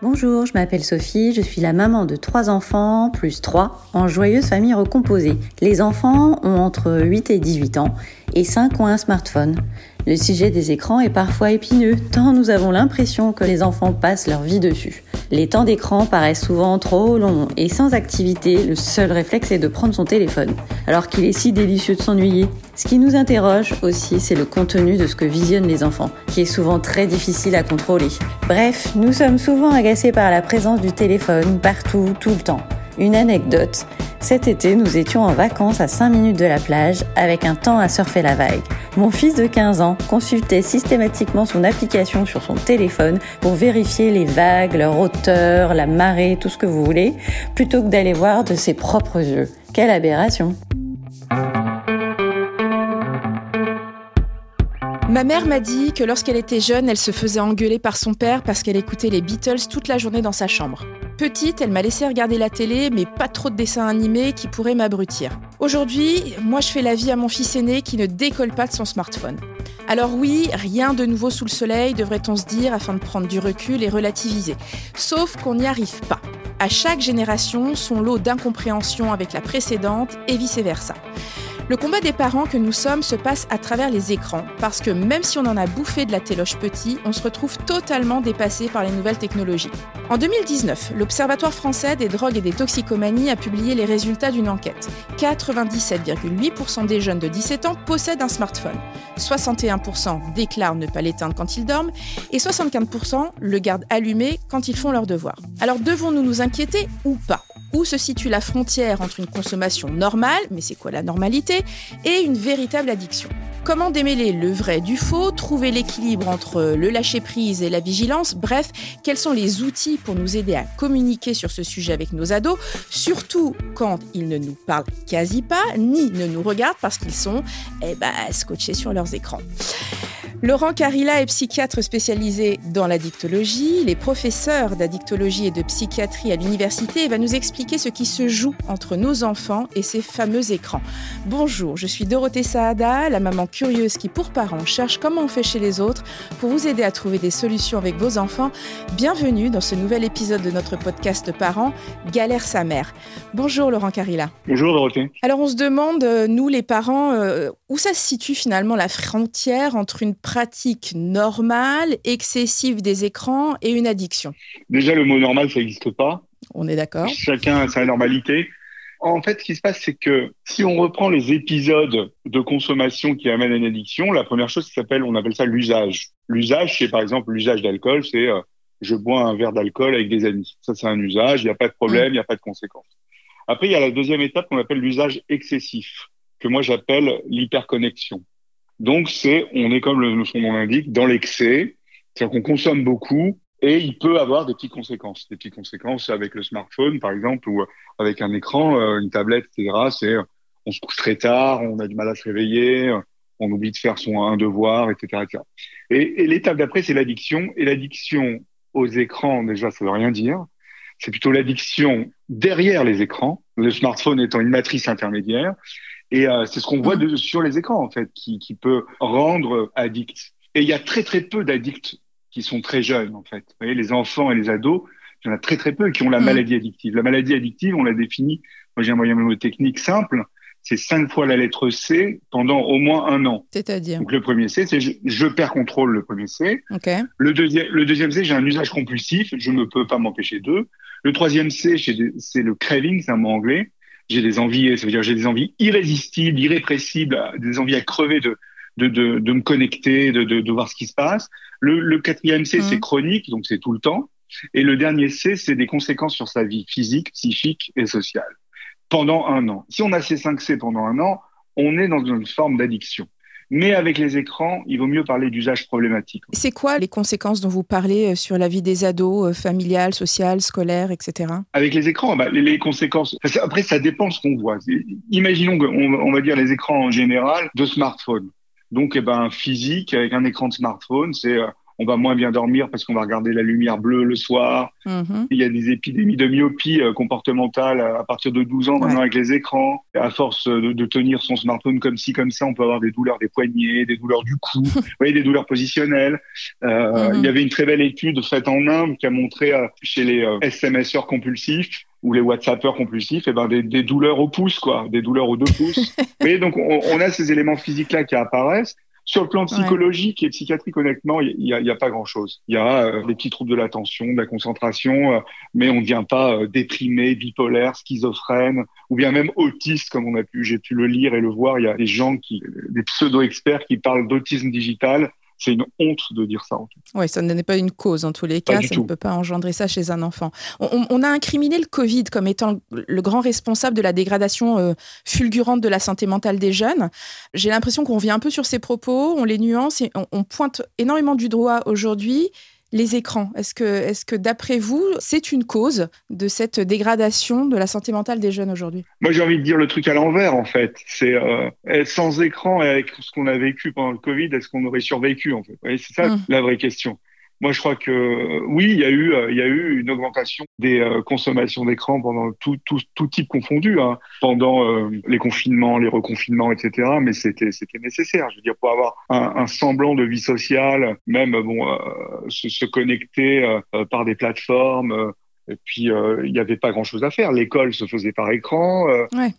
Bonjour, je m'appelle Sophie, je suis la maman de trois enfants, plus trois, en joyeuse famille recomposée. Les enfants ont entre 8 et 18 ans et 5 ont un smartphone. Le sujet des écrans est parfois épineux, tant nous avons l'impression que les enfants passent leur vie dessus. Les temps d'écran paraissent souvent trop longs et sans activité, le seul réflexe est de prendre son téléphone, alors qu'il est si délicieux de s'ennuyer. Ce qui nous interroge aussi, c'est le contenu de ce que visionnent les enfants, qui est souvent très difficile à contrôler. Bref, nous sommes souvent agacés par la présence du téléphone partout, tout le temps. Une anecdote. Cet été, nous étions en vacances à 5 minutes de la plage avec un temps à surfer la vague. Mon fils de 15 ans consultait systématiquement son application sur son téléphone pour vérifier les vagues, leur hauteur, la marée, tout ce que vous voulez, plutôt que d'aller voir de ses propres yeux. Quelle aberration Ma mère m'a dit que lorsqu'elle était jeune, elle se faisait engueuler par son père parce qu'elle écoutait les Beatles toute la journée dans sa chambre. Petite, elle m'a laissé regarder la télé, mais pas trop de dessins animés qui pourraient m'abrutir. Aujourd'hui, moi je fais la vie à mon fils aîné qui ne décolle pas de son smartphone. Alors oui, rien de nouveau sous le soleil, devrait-on se dire, afin de prendre du recul et relativiser. Sauf qu'on n'y arrive pas. À chaque génération, son lot d'incompréhension avec la précédente et vice-versa. Le combat des parents que nous sommes se passe à travers les écrans, parce que même si on en a bouffé de la téloche petit, on se retrouve totalement dépassé par les nouvelles technologies. En 2019, l'Observatoire français des drogues et des toxicomanies a publié les résultats d'une enquête. 97,8% des jeunes de 17 ans possèdent un smartphone. 61% déclarent ne pas l'éteindre quand ils dorment et 75% le gardent allumé quand ils font leurs devoirs. Alors devons-nous nous inquiéter ou pas? Où se situe la frontière entre une consommation normale, mais c'est quoi la normalité, et une véritable addiction? Comment démêler le vrai du faux, trouver l'équilibre entre le lâcher-prise et la vigilance, bref, quels sont les outils pour nous aider à communiquer sur ce sujet avec nos ados, surtout quand ils ne nous parlent quasi pas, ni ne nous regardent parce qu'ils sont eh ben, scotchés sur leurs écrans? Laurent Carilla est psychiatre spécialisé dans l'addictologie. Il est professeur d'addictologie et de psychiatrie à l'université et va nous expliquer ce qui se joue entre nos enfants et ces fameux écrans. Bonjour, je suis Dorothée Saada, la maman curieuse qui, pour parents, cherche comment on fait chez les autres pour vous aider à trouver des solutions avec vos enfants. Bienvenue dans ce nouvel épisode de notre podcast Parents, Galère sa mère. Bonjour Laurent Carilla. Bonjour Dorothée. Alors on se demande, euh, nous les parents, euh, où ça se situe finalement la frontière entre une pratique normale, excessive des écrans et une addiction Déjà, le mot normal, ça n'existe pas. On est d'accord. Chacun a sa normalité. En fait, ce qui se passe, c'est que si on reprend les épisodes de consommation qui amènent à une addiction, la première chose s'appelle, on appelle ça l'usage. L'usage, c'est par exemple l'usage d'alcool, c'est euh, je bois un verre d'alcool avec des amis. Ça, c'est un usage, il n'y a pas de problème, il n'y a pas de conséquences. Après, il y a la deuxième étape qu'on appelle l'usage excessif, que moi j'appelle l'hyperconnexion. Donc, c'est, on est comme le, son nom l'indique, dans l'excès. C'est-à-dire qu'on consomme beaucoup et il peut avoir des petites conséquences. Des petites conséquences avec le smartphone, par exemple, ou avec un écran, euh, une tablette, etc. C'est, on se couche très tard, on a du mal à se réveiller, on oublie de faire son un devoir, etc. etc. Et, et l'étape d'après, c'est l'addiction. Et l'addiction aux écrans, déjà, ça veut rien dire. C'est plutôt l'addiction derrière les écrans, le smartphone étant une matrice intermédiaire. Et euh, c'est ce qu'on voit de, sur les écrans, en fait, qui, qui peut rendre addict. Et il y a très, très peu d'addicts qui sont très jeunes, en fait. Vous voyez, les enfants et les ados, il y en a très, très peu qui ont la maladie addictive. La maladie addictive, on l'a définie, moi j'ai un moyen mot technique simple, c'est cinq fois la lettre C pendant au moins un an. C'est-à-dire Donc le premier C, c'est je, je, perds contrôle, le premier C. Okay. Le, deuxième, le deuxième C, j'ai un usage compulsif, je ne peux pas m'empêcher d'eux. Le troisième C, c'est le craving, c'est un mot anglais j'ai des envies, ça veut dire j'ai des envies irrésistibles, irrépressibles, des envies à crever de, de, de, de me connecter, de, de, de, voir ce qui se passe. Le, le quatrième C, mmh. c'est chronique, donc c'est tout le temps. Et le dernier C, c'est des conséquences sur sa vie physique, psychique et sociale pendant un an. Si on a ces cinq C pendant un an, on est dans une forme d'addiction. Mais avec les écrans, il vaut mieux parler d'usage problématique. C'est quoi les conséquences dont vous parlez sur la vie des ados, familiale, sociale, scolaire, etc. Avec les écrans, bah, les, conséquences. Après, ça dépend ce qu'on voit. Imaginons qu'on on va dire les écrans en général de smartphone. Donc, eh ben, physique avec un écran de smartphone, c'est on va moins bien dormir parce qu'on va regarder la lumière bleue le soir. Mm-hmm. Il y a des épidémies de myopie euh, comportementale à partir de 12 ans maintenant avec les écrans. à force de, tenir son smartphone comme ci, comme ça, on peut avoir des douleurs des poignets, des douleurs du cou, vous voyez, des douleurs positionnelles. Euh, mm-hmm. Il y avait une très belle étude faite en Inde qui a montré euh, chez les euh, SMSeurs compulsifs ou les WhatsAppeurs compulsifs, et eh ben des, des, douleurs au pouce, quoi, des douleurs aux deux pouces. Vous voyez, donc on, on a ces éléments physiques-là qui apparaissent. Sur le plan psychologique et psychiatrique, honnêtement, il n'y a, y a, pas grand-chose. Il y a euh, des petits troubles de l'attention, de la concentration, euh, mais on ne vient pas euh, déprimé, bipolaire, schizophrène, ou bien même autiste, comme on a pu, j'ai pu le lire et le voir. Il y a des gens qui, des pseudo-experts qui parlent d'autisme digital c'est une honte de dire ça. En tout. Oui, ça n'est pas une cause en tous les cas, ça ne peut pas engendrer ça chez un enfant. On, a incriminé le Covid comme étant le grand responsable de la dégradation euh, fulgurante de la santé mentale des jeunes. J'ai l'impression qu'on vient un peu sur ces propos, on les nuance et on pointe énormément du droit aujourd'hui les écrans. Est-ce que, est que d'après vous, c'est une cause de cette dégradation de la santé mentale des jeunes aujourd'hui? Moi, j'ai envie de dire le truc à l'envers, en fait. C'est euh, sans écran et avec ce qu'on a vécu pendant le Covid, est-ce qu'on aurait survécu, en fait? C'est ça hum. la vraie question. Moi, je crois que oui, il y a eu, euh, il y a eu une augmentation des euh, consommations d'écran pendant tout, tout, tout type confondu, hein, pendant euh, les confinements, les reconfinements, etc. Mais c'était, c'était nécessaire. Je veux dire, pour avoir un, un semblant de vie sociale, même bon, se, se, connecter par des plateformes. Et puis, il n'y avait pas grand-chose à faire. L'école se faisait par écran.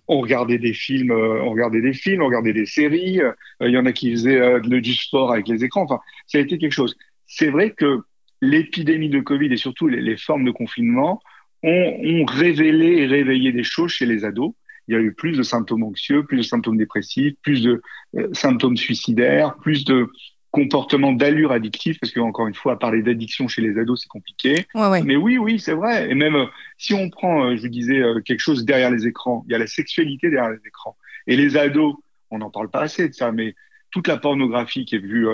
On regardait des films, on regardait des films, on regardait des séries. Il y en a qui faisaient du sport avec les écrans. Enfin, ça a été quelque chose c'est vrai que l'épidémie de Covid et surtout les, formes de confinement ont, révélé et réveillé des choses chez les ados. Il y a eu plus de symptômes anxieux, plus de symptômes dépressifs, plus de euh, symptômes suicidaires, plus de comportements d'allure addictive, parce que encore une fois, parler d'addiction chez les ados, c'est compliqué. Mais oui, oui, c'est vrai. Et même euh, si on prend, euh, je vous disais, quelque chose derrière les écrans, il y a la sexualité derrière les écrans. Et les ados, on n'en parle pas assez de ça, mais toute la pornographie qui est vue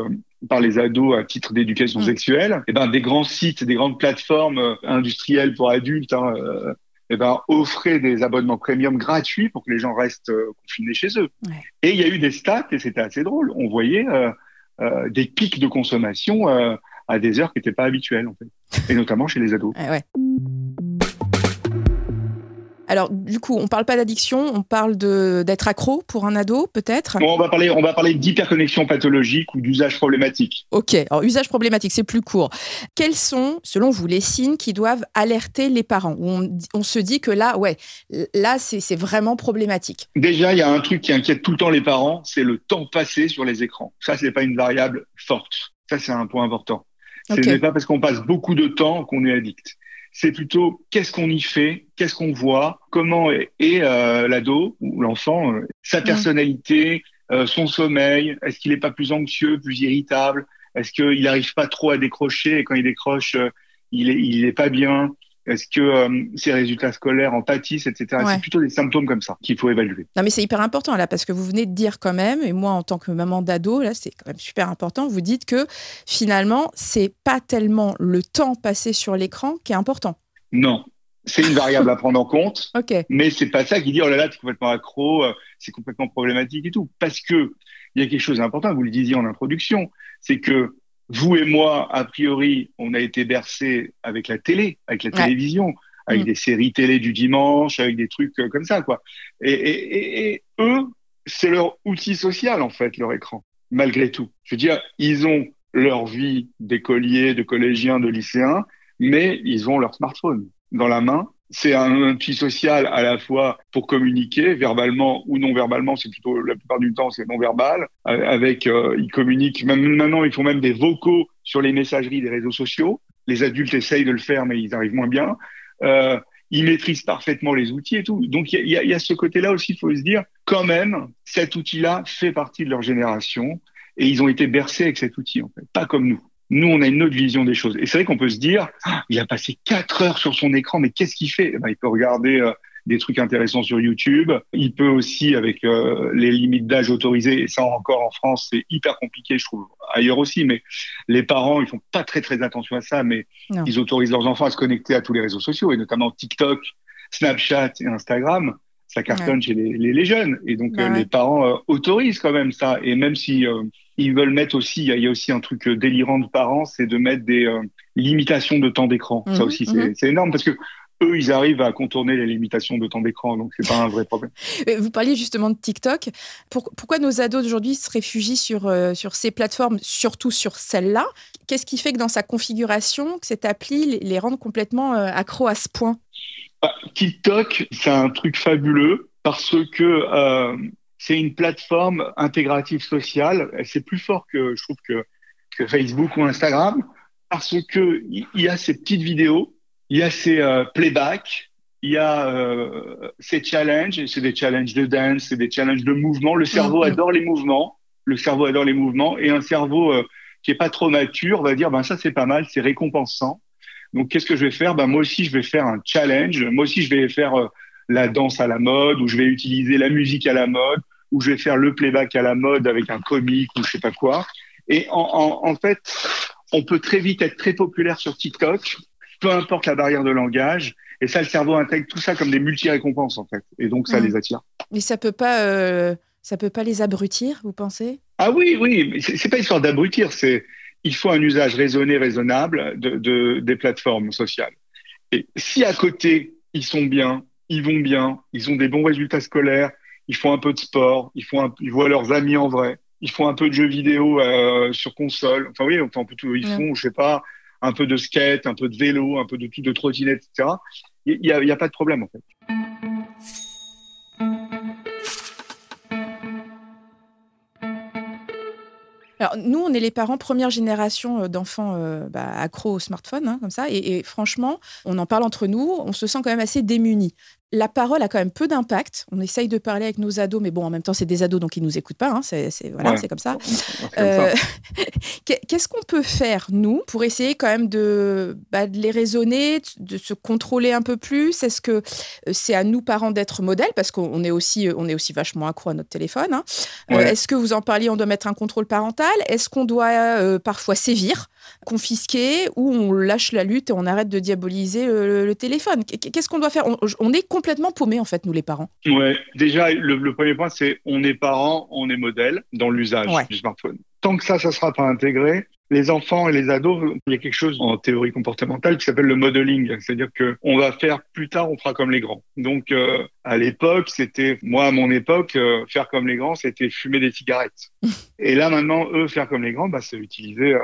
par les ados à titre d'éducation mm. sexuelle, et eh ben des grands sites, des grandes plateformes euh, industrielles pour adultes, hein, euh, eh ben offraient des abonnements premium gratuits pour que les gens restent confinés chez eux. Et il y a eu des stats et c'était assez drôle. On voyait des pics de consommation à des heures qui n'étaient pas habituelles en fait, et notamment chez les ados. ouais. Alors, du coup, on parle pas d'addiction, on parle d'être accro pour un ado, peut-être? On va parler, on va parler d'hyperconnexion pathologique ou d'usage problématique. Ok, alors usage problématique, c'est plus court. Quels sont, selon vous, les signes qui doivent alerter les parents? Où on, se dit que là, ouais, là, c'est vraiment problématique. Déjà, il y a un truc qui inquiète tout le temps les parents, c'est le temps passé sur les écrans. Ça, c'est pas une variable forte. Ça, c'est un point important. Ce n'est pas parce qu'on passe beaucoup de temps qu'on est addict c'est plutôt qu'est-ce qu'on y fait, qu'est-ce qu'on voit, comment est, euh, l'ado ou l'enfant, euh, sa personnalité, euh, son sommeil, est-ce qu'il n'est pas plus anxieux, plus irritable, est-ce qu'il n'arrive pas trop à décrocher? Et quand il décroche, il est, il est pas bien, est-ce que euh, ces résultats scolaires en pâtissent, etc. C'est plutôt des symptômes comme ça qu'il faut évaluer. Non, mais c'est hyper important là, parce que vous venez de dire quand même, et moi en tant que maman d'ado, là, c'est quand même super important. Vous dites que finalement, c'est pas tellement le temps passé sur l'écran qui est important. Non, c'est une variable à prendre en compte, okay. mais c'est pas ça qui dit oh là là, es complètement accro, euh, c'est complètement problématique et tout. Parce que il y a quelque chose d'important, vous le disiez en introduction, c'est que vous et moi, a priori, on a été bercés avec la télé, avec la télévision, avec mm. des séries télé du dimanche, avec des trucs euh, comme ça, quoi. Et, eux, c'est leur outil social, en fait, leur écran, malgré tout. Je veux dire, ils ont leur vie d'écoliers, de collégiens, de lycéens, mais ils ont leur smartphone dans la main c'est un outil social à la fois pour communiquer verbalement ou non verbalement, c'est plutôt la plupart du temps c'est non verbal. Avec, euh, ils communiquent maintenant ils font même des vocaux sur les messageries des réseaux sociaux. Les adultes essayent de le faire mais ils arrivent moins bien. Euh, ils maîtrisent parfaitement les outils et tout. Donc il y a, y a, ce côté-là aussi, il faut se dire quand même cet outil-là fait partie de leur génération et ils ont été bercés avec cet outil en fait, pas comme nous. Nous, on a une autre vision des choses. Et c'est vrai qu'on peut se dire, ah, il a passé quatre heures sur son écran, mais qu'est-ce qu'il fait? Eh ben, Il peut regarder euh, des trucs intéressants sur YouTube. Il peut aussi, avec euh, les limites d'âge autorisées, et ça encore en France, c'est hyper compliqué, je trouve, ailleurs aussi, mais les parents, ils font pas très très attention à ça, mais ils autorisent leurs enfants à se connecter à tous les réseaux sociaux, et notamment TikTok, Snapchat et Instagram. Ça cartonne chez les, les, jeunes. Et donc, euh, les parents autorisent quand même ça. Et même si ils veulent mettre aussi, il y, a aussi un truc délirant de parents, c'est de mettre des limitations de temps d'écran. ça mhm, aussi, mhm. c'est énorme parce que eux, ils arrivent à contourner les limitations de temps d'écran, donc c'est pas un vrai problème. Vous parliez justement de TikTok. pourquoi nos ados d'aujourd'hui se réfugient sur, euh, sur ces plateformes, surtout sur celle-là Qu'est-ce qui fait que dans sa configuration, que cette appli les, rende complètement euh, accros à ce point? Bah, TikTok, c'est un truc fabuleux parce que euh, c'est une plateforme intégrative sociale. C'est plus fort que je trouve que, que Facebook ou Instagram parce que il y a ces petites vidéos il y a ces euh, playbacks, il y a euh, ces challenges, c'est des challenges de dance, c'est des challenges de mouvement. Le cerveau adore les mouvements. Le cerveau adore les mouvements. Et un cerveau euh, qui est pas trop mature va dire, ben ça c'est pas mal, c'est récompensant. Donc qu'est-ce que je vais faire? Ben moi aussi je vais faire un challenge. Moi aussi je vais faire la danse à la mode, ou je vais utiliser la musique à la mode, ou je vais faire le playback à la mode avec un comique ou je sais pas quoi. Et en, en, en fait, on peut très vite être très populaire sur TikTok peu importe la barrière de langage. Et ça, le cerveau intègre tout ça comme des multi-récompenses, en fait. Et donc, ça mm. les attire. Mais ça peut pas, euh, ça peut pas les abrutir, vous pensez? Ah oui, oui. C'est pas histoire d'abrutir. C'est il faut un usage raisonné, raisonnable de, de, des plateformes sociales. Et si à côté, ils sont bien, ils vont bien, ils ont des bons résultats scolaires, ils font un peu de sport, ils, font ils voient leurs amis en vrai, ils font un peu de jeux vidéo euh, sur console. Enfin oui, enfin, ils font, je sais pas, un peu de skate, un peu de vélo, un peu de tout, de trottinette, etc. Il n'y a, y a pas de problème en fait. Alors, nous, on est les parents première génération euh, d'enfants euh, bah, accros au smartphone, hein, comme ça. Et, franchement, on en parle entre nous, on se sent quand même assez démunis la parole a quand même peu d'impact. On essaye de parler avec nos ados, mais bon, en même temps, c'est des ados, donc ils nous écoutent pas. Hein. C'est voilà, c'est comme ça. Euh, qu'est-ce qu'on peut faire nous pour essayer quand même de, bah, de, les raisonner, de se contrôler un peu plus? Est-ce que euh, c'est à nous parents d'être modèles? Parce qu'on est aussi on est aussi vachement accro à notre téléphone. Hein. Euh, est-ce que vous en parliez On doit mettre un contrôle parental? Est-ce qu'on doit parfois sévir? Confisquer ou on lâche la lutte et on arrête de diaboliser le, téléphone Qu'est-ce qu'on doit faire? On, est complètement paumés, en fait, nous les parents. Ouais, déjà, le, premier point, c'est on est parents, on est modèle dans l'usage du smartphone. Tant que ça, ça sera pas intégré, les enfants et les ados, il y a quelque chose en théorie comportementale qui s'appelle le modeling, c'est-à-dire que on va faire plus tard, on fera comme les grands. Donc euh, à l'époque, c'était moi à mon époque, euh, faire comme les grands, c'était fumer des cigarettes. et là maintenant, eux faire comme les grands, bah, c'est utiliser euh,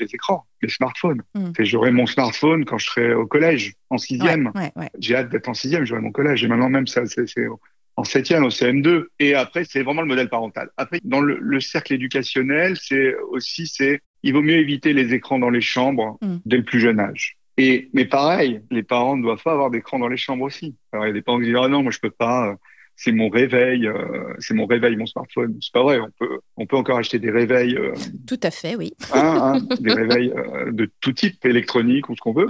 les écrans, les smartphones. Mm. J'aurai mon smartphone quand je serai au collège, en sixième. J'ai hâte d'être en sixième, j'aurai mon collège. Et maintenant même, ça, c'est en septième, au CM2. Et après, c'est vraiment le modèle parental. Après, dans le, le cercle éducationnel, c'est aussi, c'est il vaut mieux éviter les écrans dans les chambres mm. dès le plus jeune âge. Et mais pareil, les parents ne doivent pas avoir d'écran dans les chambres aussi. Alors il y a des parents qui disent ah non, moi je peux pas, c'est mon réveil, euh, c'est mon réveil, mon smartphone. C'est pas vrai, on peut on peut encore acheter des réveils. Euh, tout à fait, oui. Hein, hein, des réveils euh, de tout type, électroniques ou ce qu'on veut.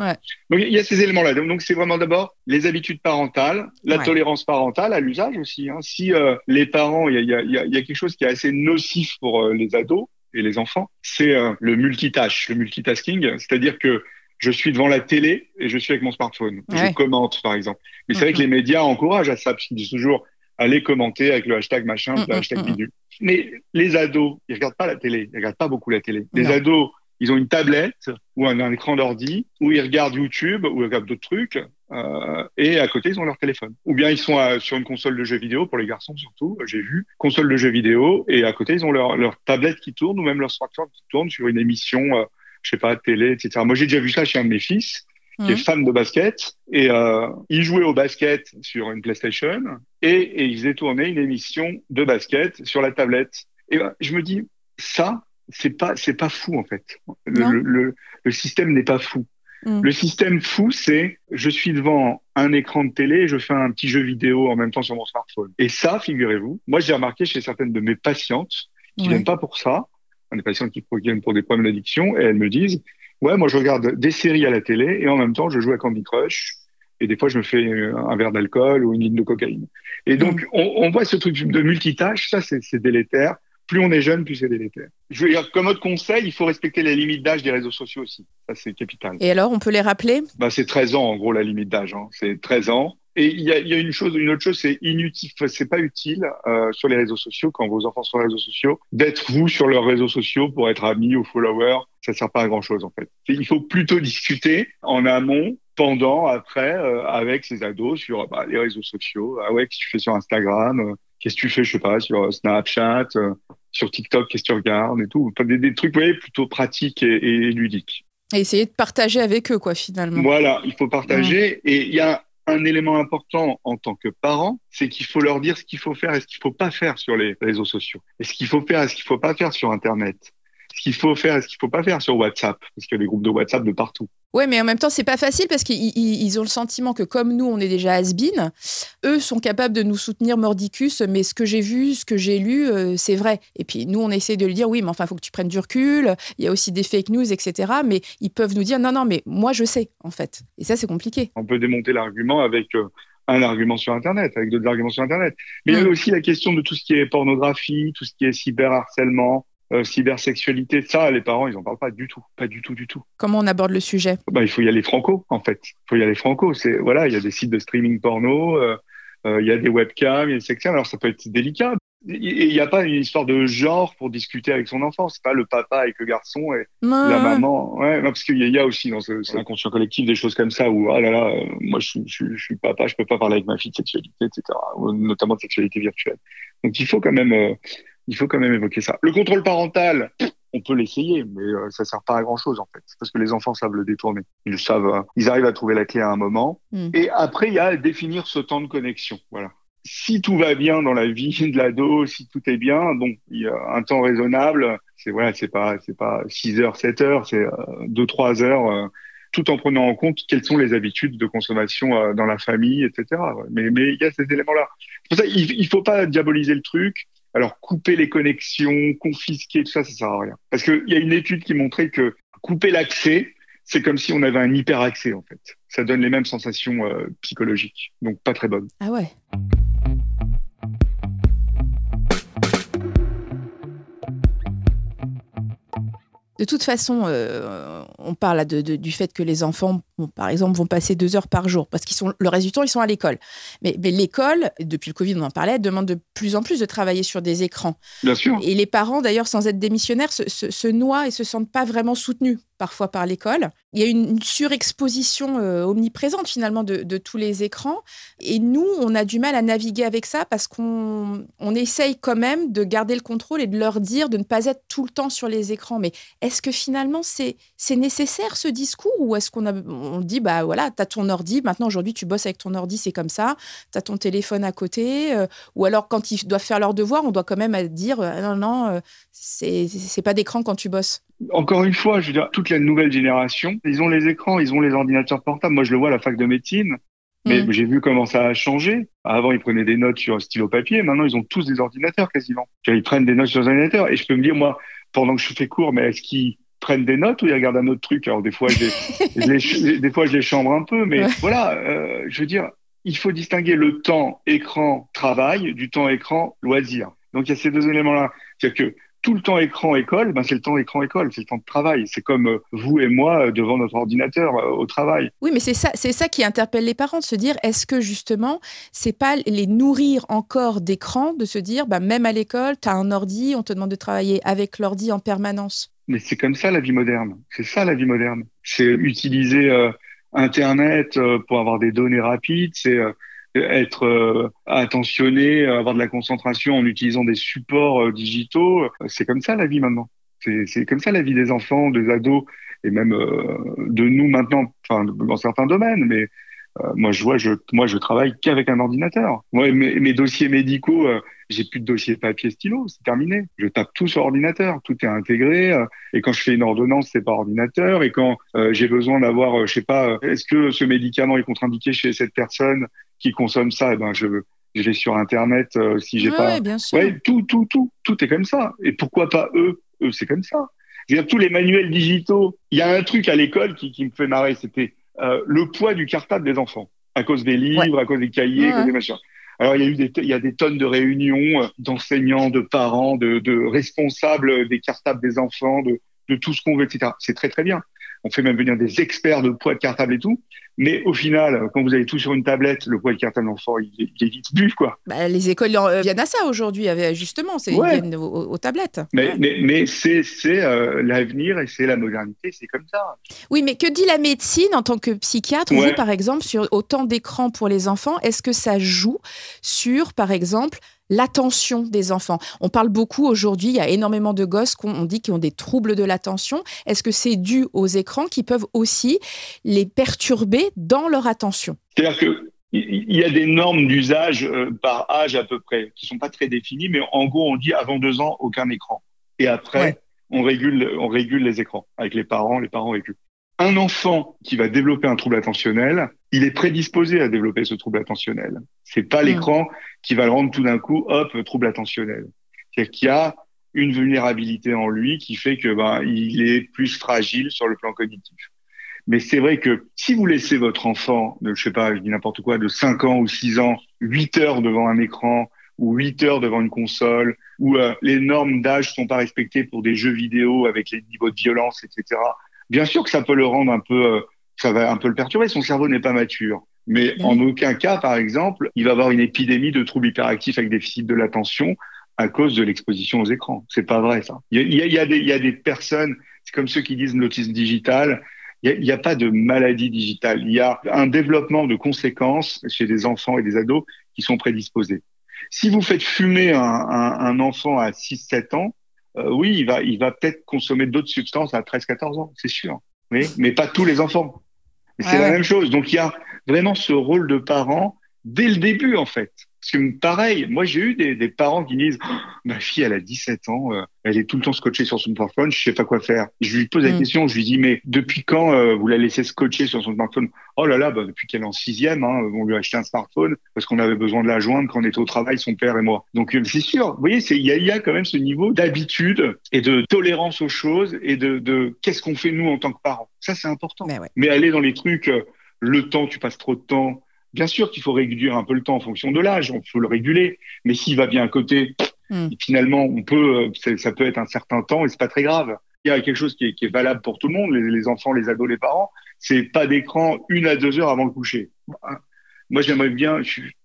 Donc il y a ces éléments-là. Donc c'est vraiment d'abord les habitudes parentales, la tolérance parentale à l'usage aussi. Hein. Si les parents, il y a, y, a, y a quelque chose qui est assez nocif pour les ados et les enfants, c'est euh, le multitâche, le multitasking, c'est-à-dire que je suis devant la télé et je suis avec mon smartphone. Je commente, par exemple. Mais c'est vrai que les médias encouragent à ça, parce qu'ils disent toujours allez commenter avec le hashtag machin, le hashtag bidule. Mais les ados, ils regardent pas la télé, ils regardent pas beaucoup la télé. Les ados, ils ont une tablette ou un, écran d'ordi où ils regardent YouTube ou ils regardent d'autres trucs euh, et à côté ils ont leur téléphone. Ou bien ils sont sur une console de jeux vidéo pour les garçons surtout. J'ai vu console de jeux vidéo et à côté ils ont leur, leur tablette qui tourne ou même leur smartphone qui tourne sur une émission, euh, je sais pas, télé, etc. Moi j'ai déjà vu ça chez un de mes fils qui est fan de basket et euh, il jouait au basket sur une PlayStation et, et il faisait tourner une émission de basket sur la tablette. Et ben, je me dis ça c'est pas c'est pas fou en fait. Le, le, le, système n'est pas fou. Mm. Le système fou, c'est je suis devant un écran de télé et je fais un petit jeu vidéo en même temps sur mon smartphone. Et ça, figurez-vous, moi j'ai remarqué chez certaines de mes patientes qui ouais. viennent pas pour ça, des patientes qui viennent pour des problèmes d'addiction, et elles me disent ouais moi je regarde des séries à la télé et en même temps je joue à Candy Crush et des fois je me fais un verre d'alcool ou une ligne de cocaïne. Et donc mm. on, on voit ce truc de multitâche, ça c'est délétère plus on est jeune, plus c'est délétère. Je veux dire, comme autre conseil, il faut respecter les limites d'âge des réseaux sociaux aussi. Ça, c'est capital. Et alors, on peut les rappeler? Bah, C'est 13 ans, en gros, la limite d'âge. Hein. C'est 13 ans. Et il y a, y a, une chose, une autre chose, c'est inutile, c'est pas utile euh, sur les réseaux sociaux quand vos enfants sont sur les réseaux sociaux d'être vous sur leurs réseaux sociaux pour être amis ou followers. Ça sert pas à grand chose en fait. Il faut plutôt discuter en amont, pendant, après, euh, avec ces ados sur bah, les réseaux sociaux. Ah ouais, qu'est-ce que tu fais sur Instagram euh, Qu'est-ce que tu fais, je sais pas, sur Snapchat, euh, sur TikTok, qu'est-ce que tu regardes et tout. Des, des, trucs, vous voyez, plutôt pratiques et, et ludiques. Et essayer de partager avec eux, quoi, finalement. Voilà, il faut partager. Et il y a un élément important en tant que parent, c'est qu'il faut leur dire ce qu'il faut faire et ce qu'il faut pas faire sur les réseaux sociaux. Et ce qu'il faut faire et ce qu'il faut pas faire sur Internet. Ce qu'il faut faire et ce qu'il faut pas faire sur WhatsApp, parce qu'il y a des groupes de WhatsApp de partout. Ouais, mais en même temps, c'est pas facile parce qu'ils ont le sentiment que comme nous, on est déjà has -been, eux sont capables de nous soutenir mordicus, mais ce que j'ai vu, ce que j'ai lu, euh, c'est vrai. Et puis nous, on essaie de lui dire, oui, mais enfin, il faut que tu prennes du recul, il y a aussi des fake news, etc. Mais ils peuvent nous dire, non, non, mais moi, je sais, en fait. Et ça, c'est compliqué. On peut démonter l'argument avec... Euh, un argument sur Internet, avec d'autres arguments sur Internet. Mais mmh. il y a aussi la question de tout ce qui est pornographie, tout ce qui est cyberharcèlement, euh, cybersexualité, ça, les parents, ils en parlent pas du tout, pas du tout, du tout. Comment on aborde le sujet? Bah, Il faut y aller franco, en fait. Il faut y aller franco. C'est voilà, il y a des sites de streaming porno, euh, euh, il y a des webcams, il y a des sections. Alors ça peut être délicat. Il n'y a pas une histoire de genre pour discuter avec son enfant. C'est pas le papa avec le garçon et la maman. Ouais, parce qu'il y, a aussi dans ce, inconscient collectif des choses comme ça où ah là là, moi je, je, je, suis papa, je peux pas parler avec ma fille de sexualité, etc. Notamment de sexualité virtuelle. Donc il faut quand même il faut quand même évoquer ça. Le contrôle parental, on peut l'essayer, mais euh, ça sert pas à grand chose en fait, parce que les enfants savent le détourner. Ils savent, euh, ils arrivent à trouver la clé à un moment. Mm. Et après, il y a à définir ce temps de connexion. Voilà. Si tout va bien dans la vie de l'ado, si tout est bien, donc il y a un temps raisonnable. C'est voilà, c'est pas c'est pas 6 heures, 7 heures, c'est euh, 2 3 heures. Euh, tout en prenant en compte quelles sont les habitudes de consommation euh, dans la famille, etc. Mais mais il y a ces éléments-là. Pour ça, il, il faut pas diaboliser le truc. Alors, couper les connexions, confisquer, tout ça, ça sert à rien. Parce qu'il y a une étude qui montrait que couper l'accès, c'est comme si on avait un hyper accès, en fait. Ça donne les mêmes sensations euh, psychologiques. Donc, pas très bonnes. Ah ouais. De toute façon, euh, on parle du fait que les enfants, bon, par exemple, vont passer deux heures par jour parce qu'ils sont le reste du temps ils sont à l'école. Mais, mais l'école, depuis le Covid, on en parlait, demande de plus en plus de travailler sur des écrans. Bien sûr. Et les parents, d'ailleurs, sans être démissionnaires, se, se, se noient et se sentent pas vraiment soutenus parfois par l'école. Il y a une surexposition euh, omniprésente finalement de, de, tous les écrans. Et nous, on a du mal à naviguer avec ça parce qu'on on essaye quand même de garder le contrôle et de leur dire de ne pas être tout le temps sur les écrans. Mais est-ce que finalement c'est nécessaire ce discours ou est-ce qu'on on dit bah voilà, tu as ton ordi, maintenant aujourd'hui tu bosses avec ton ordi, c'est comme ça, tu as ton téléphone à côté euh, ou alors quand ils doivent faire leurs devoirs, on doit quand même dire euh, non non, euh, c'est pas d'écran quand tu bosses encore une fois, je veux dire, toute la nouvelle génération, ils ont les écrans, ils ont les ordinateurs portables. Moi, je le vois à la fac de médecine, mais mmh. j'ai vu comment ça a changé. Avant, ils prenaient des notes sur un stylo papier. Maintenant, ils ont tous des ordinateurs quasiment. Ils prennent des notes sur un ordinateur. Et je peux me dire, moi, pendant que je fais cours, mais est-ce qu'ils prennent des notes ou ils regardent un autre truc Alors, des fois, je les, des fois, je les chambre un peu. Mais ouais. voilà, euh, je veux dire, il faut distinguer le temps écran travail du temps écran loisir. Donc, il y a ces deux éléments-là. C'est-à-dire que tout le temps écran école, ben c'est le temps écran école, c'est le temps de travail. C'est comme euh, vous et moi euh, devant notre ordinateur au travail. Oui, mais c'est ça, c'est ça qui interpelle les parents de se dire est-ce que justement c'est pas les nourrir encore d'écran, de se dire bah, même à l'école, tu as un ordi, on te demande de travailler avec l'ordi en permanence? Mais c'est comme ça la vie moderne. C'est ça la vie moderne. C'est utiliser euh, Internet pour avoir des données rapides. C'est être euh, attentionné, avoir de la concentration en utilisant des supports euh, digitaux. C'est comme ça la vie maintenant. C'est comme ça la vie des enfants, des ados et même euh, de nous maintenant, enfin dans certains domaines. Mais euh, moi je vois, je moi je travaille qu'avec un ordinateur. Moi mes, mes dossiers médicaux, euh, j'ai plus de dossier papier stylo, c'est terminé. Je tape tout sur ordinateur, tout est intégré. Euh, et quand je fais une ordonnance, c'est par ordinateur. Et quand euh, j'ai besoin d'avoir, je sais pas, est-ce que ce médicament est contre-indiqué chez cette personne qui consomme ça, eh ben je je vais sur internet euh, si j'ai ouais, pas. Bien sûr. Ouais, tout, tout, tout, tout est comme ça. Et pourquoi pas eux? Eux, c'est comme ça. C'est-à-dire tous les manuels digitaux. Il y a un truc à l'école qui, qui me fait marrer, c'était euh, le poids du cartable des enfants à cause des livres, ouais. à cause des cahiers, à cause des machins. Alors il y a eu des, il y a des tonnes de réunions euh, d'enseignants, de parents, de, responsables des cartables des enfants, de, de tout ce qu'on veut, etc. C'est très très bien. On fait même venir des experts de poids de cartable et tout. Mais au final, quand vous avez tout sur une tablette, le poids de cartable de l'enfant, il, il, est vite bu, quoi. Bah, les écoles euh, viennent à ça aujourd'hui, justement, c'est ouais. viennent aux, aux tablettes. Mais, ouais. mais, mais c'est euh, l'avenir et c'est la modernité, c'est comme ça. Oui, mais que dit la médecine en tant que psychiatre? Ouais. Par exemple, sur autant d'écrans pour les enfants, est-ce que ça joue sur, par exemple, l'attention des enfants. On parle beaucoup aujourd'hui, il y a énormément de gosses qu'on dit qui ont des troubles de l'attention. Est-ce que c'est dû aux écrans qui peuvent aussi les perturber dans leur attention? C'est-à-dire que il y a des normes d'usage euh, par âge à peu près qui sont pas très définies, mais en gros on dit avant deux ans aucun écran et après ouais. on régule on régule les écrans avec les parents, les parents régulent. Un enfant qui va développer un trouble attentionnel, il est prédisposé à développer ce trouble attentionnel. C'est pas l'écran mmh. qui va le rendre tout d'un coup, hop, trouble attentionnel. C'est-à-dire qu'il y a une vulnérabilité en lui qui fait que ben, il est plus fragile sur le plan cognitif. Mais c'est vrai que si vous laissez votre enfant de, je sais pas, je dis n'importe quoi, de 5 ans ou 6 ans, 8 heures devant un écran ou 8 heures devant une console, où euh, les normes d'âge sont pas respectées pour des jeux vidéo avec les niveaux de violence, etc. Bien sûr que ça peut le rendre un peu, euh, ça va un peu le perturber. Son cerveau n'est pas mature. Mais en aucun cas, par exemple, il va avoir une épidémie de troubles hyperactifs avec déficit de l'attention à cause de l'exposition aux écrans. C'est pas vrai, ça. Il y a, il y a, des, il y a des personnes, c'est comme ceux qui disent l'autisme digital. Il n'y a, a, pas de maladie digitale. Il y a un développement de conséquences chez des enfants et des ados qui sont prédisposés. Si vous faites fumer un, un, un enfant à 6-7 ans, euh, oui, il va, il va peut-être consommer d'autres substances à 13-14 ans, c'est sûr. Oui, mais pas tous les enfants. C'est ouais, la même chose. Donc il y a vraiment ce rôle de parent dès le début, en fait. Parce que pareil, moi j'ai eu des, des, parents qui disent oh, ma fille elle a 17 ans, euh, elle est tout le temps scotchée sur son smartphone, je sais pas quoi faire. Je lui pose la mm. question, je lui dis mais depuis quand euh, vous la laissez scotcher sur son smartphone? Oh là là, bah, depuis qu'elle est en sixième, hein, on lui a acheté un smartphone parce qu'on avait besoin de la joindre quand on était au travail, son père et moi. Donc euh, c'est sûr, vous voyez, il y a, y a, quand même ce niveau d'habitude et de tolérance aux choses et de, de qu'est-ce qu'on fait nous en tant que parents. Ça c'est important. Mais, ouais. mais aller dans les trucs, le temps, tu passes trop de temps Bien sûr qu'il faut réduire un peu le temps en fonction de l'âge, on peut le réguler, mais s'il va bien à côté, mm. finalement, on peut, ça peut être un certain temps et c'est pas très grave. Il y a quelque chose qui est, qui est valable pour tout le monde, les, les, enfants, les ados, les parents, c'est pas d'écran une à deux heures avant le coucher. Moi, j'aimerais bien, je suis,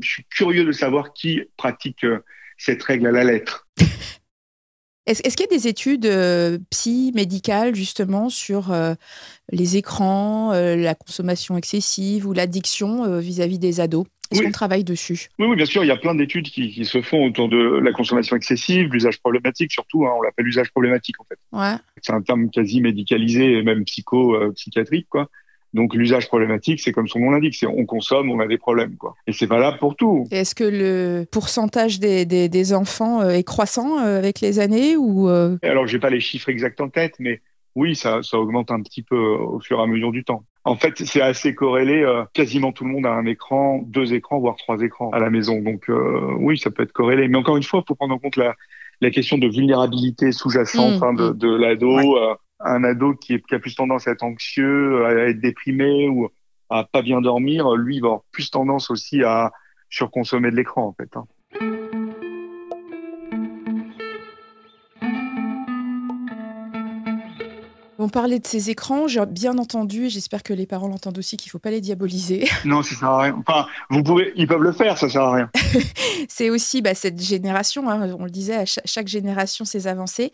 je suis, curieux de savoir qui pratique euh, cette règle à la lettre. Est-ce est qu'il y a des études euh, psy médicales justement sur euh, les écrans, euh, la consommation excessive ou l'addiction euh, vis-à-vis des ados? Est-ce oui. qu'on travaille dessus? Oui, oui, bien sûr. Il y a plein d'études qui, qui, se font autour de la consommation excessive, l'usage problématique surtout. Hein, on l'appelle l'usage problématique en fait. Ouais. C'est un terme quasi médicalisé et même psycho-psychiatrique quoi. Donc l'usage problématique, c'est comme son nom l'indique, c'est on consomme, on a des problèmes, quoi. Et c'est valable pour tout. Est-ce que le pourcentage des, des, des enfants est croissant avec les années ou Alors j'ai pas les chiffres exacts en tête, mais oui, ça, ça augmente un petit peu au fur et à mesure du temps. En fait, c'est assez corrélé. Euh, quasiment tout le monde a un écran, deux écrans, voire trois écrans à la maison. Donc euh, oui, ça peut être corrélé. Mais encore une fois, il faut prendre en compte la, la question de vulnérabilité sous-jacente mmh, hein, de, de l'ado. Ouais. Euh, un ado qui, est, qui, a plus tendance à être anxieux, à être déprimé ou à pas bien dormir, lui, il va avoir plus tendance aussi à surconsommer de l'écran, en fait. Hein. On parlait de ces écrans, j'ai bien entendu, j'espère que les parents l'entendent aussi, qu'il ne faut pas les diaboliser. Non, ça sert à rien. Enfin, vous pouvez, ils peuvent le faire, ça sert à rien. c'est aussi bah, cette génération, hein, on le disait, à chaque génération ses avancées.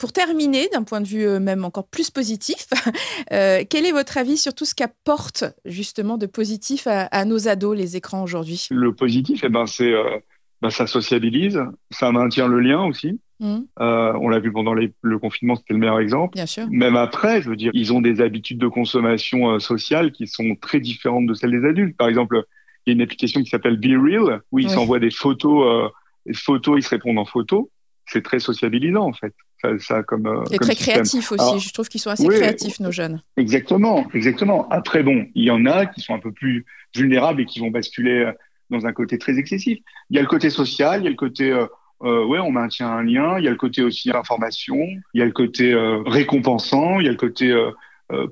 Pour terminer, d'un point de vue euh, même encore plus positif, euh, quel est votre avis sur tout ce qu'apporte justement de positif à, à, nos ados les écrans aujourd'hui? Le positif, eh ben, c'est euh, ben, ça sociabilise, ça maintient le lien aussi. Mmh. Euh, on l'a vu pendant les, le confinement, c'était le meilleur exemple. Bien sûr. Même après, je veux dire, ils ont des habitudes de consommation euh, sociale qui sont très différentes de celles des adultes. Par exemple, il y a une application qui s'appelle Be Real où ils oui. s'envoient des photos, euh, photos, ils se répondent en photo. C'est très sociabilisant en fait. Ça, comme. Euh, très créatif aussi. Alors, je trouve qu'ils sont assez oui, créatifs nos jeunes. Exactement, exactement. Après bon, il y en a qui sont un peu plus vulnérables et qui vont basculer euh, dans un côté très excessif. Il y a le côté social, il y a le côté euh, euh, ouais, on maintient un lien. Il y a le côté aussi information, il y a le côté euh, récompensant, il y a le côté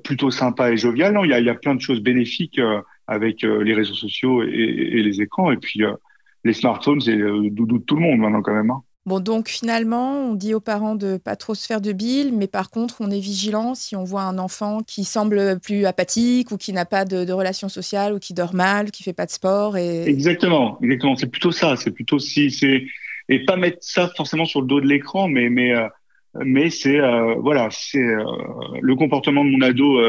plutôt sympa et jovial. Non, il y a, il y a plein de choses bénéfiques avec les réseaux sociaux et, et, les écrans. Et puis les smartphones, c'est le doudou de tout le monde maintenant quand même. Hein. Bon, donc finalement, on dit aux parents de pas trop se faire de bile, mais par contre, on est vigilant si on voit un enfant qui semble plus apathique ou qui n'a pas de, relations sociales ou qui dort mal, qui fait pas de sport. Et... Exactement, exactement. C'est plutôt ça. C'est plutôt si c'est et pas mettre ça forcément sur le dos de l'écran, mais mais euh, mais c'est euh, voilà, c'est euh, le comportement de mon ado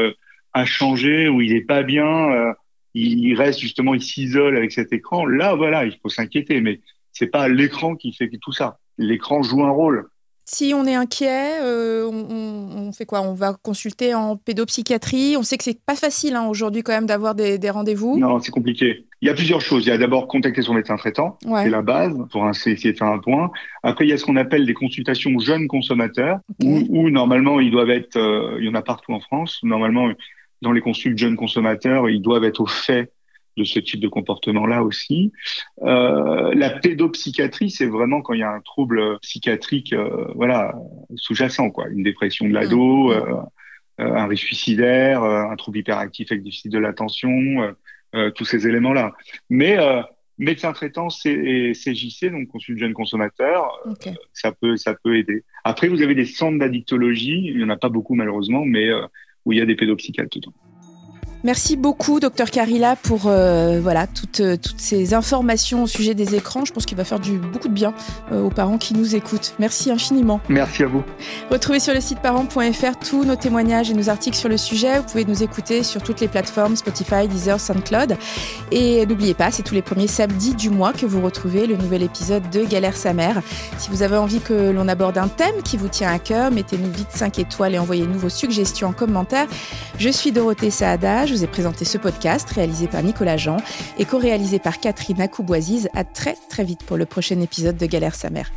a changé ou il est pas bien, il reste justement, il s'isole avec cet écran. Là, voilà, il faut s'inquiéter, mais c'est pas l'écran qui fait tout ça. L'écran joue un rôle. Si on est inquiet, euh, on, fait quoi? On va consulter en pédopsychiatrie. On sait que c'est pas facile hein, aujourd'hui quand même d'avoir des, rendez-vous. Non, c'est compliqué. Il y a plusieurs choses. Il y a d'abord contacter son médecin traitant, c'est la base pour essayer de faire un point. Après, il y a ce qu'on appelle des consultations jeunes consommateurs, où, normalement ils doivent être, euh, il y en a partout en France. Normalement, dans les consultes jeunes consommateurs, ils doivent être au fait de ce type de comportement-là aussi. Euh, la pédopsychiatrie, c'est vraiment quand il y a un trouble psychiatrique, euh, voilà, sous-jacent, quoi, une dépression de l'ado, euh, un risque suicidaire, un trouble hyperactif avec déficit de l'attention, tous ces éléments-là. Mais médecin traitant et CJC, donc consulte jeune consommateur, ça peut ça peut aider. Après, vous avez des centres d'addictologie, il y en a pas beaucoup malheureusement, mais où il y a des pédopsychiatres dedans. Merci beaucoup, docteur Carilla, pour euh, voilà toutes, euh, toutes ces informations au sujet des écrans. Je pense qu'il va faire du, beaucoup de bien euh, aux parents qui nous écoutent. Merci infiniment. Merci à vous. Retrouvez sur le site parents.fr tous nos témoignages et nos articles sur le sujet. Vous pouvez nous écouter sur toutes les plateformes Spotify, Deezer, SoundCloud. Et n'oubliez pas, c'est tous les premiers samedis du mois que vous retrouvez le nouvel épisode de Galère sa mère. Si vous avez envie que l'on aborde un thème qui vous tient à cœur, mettez-nous vite 5 étoiles et envoyez-nous vos suggestions en commentaire. Je suis Dorothée Saada je vous ai présenté ce podcast réalisé par Nicolas Jean et co-réalisé par Catherine Akouboisiz. À très très vite pour le prochain épisode de Galère sa mère.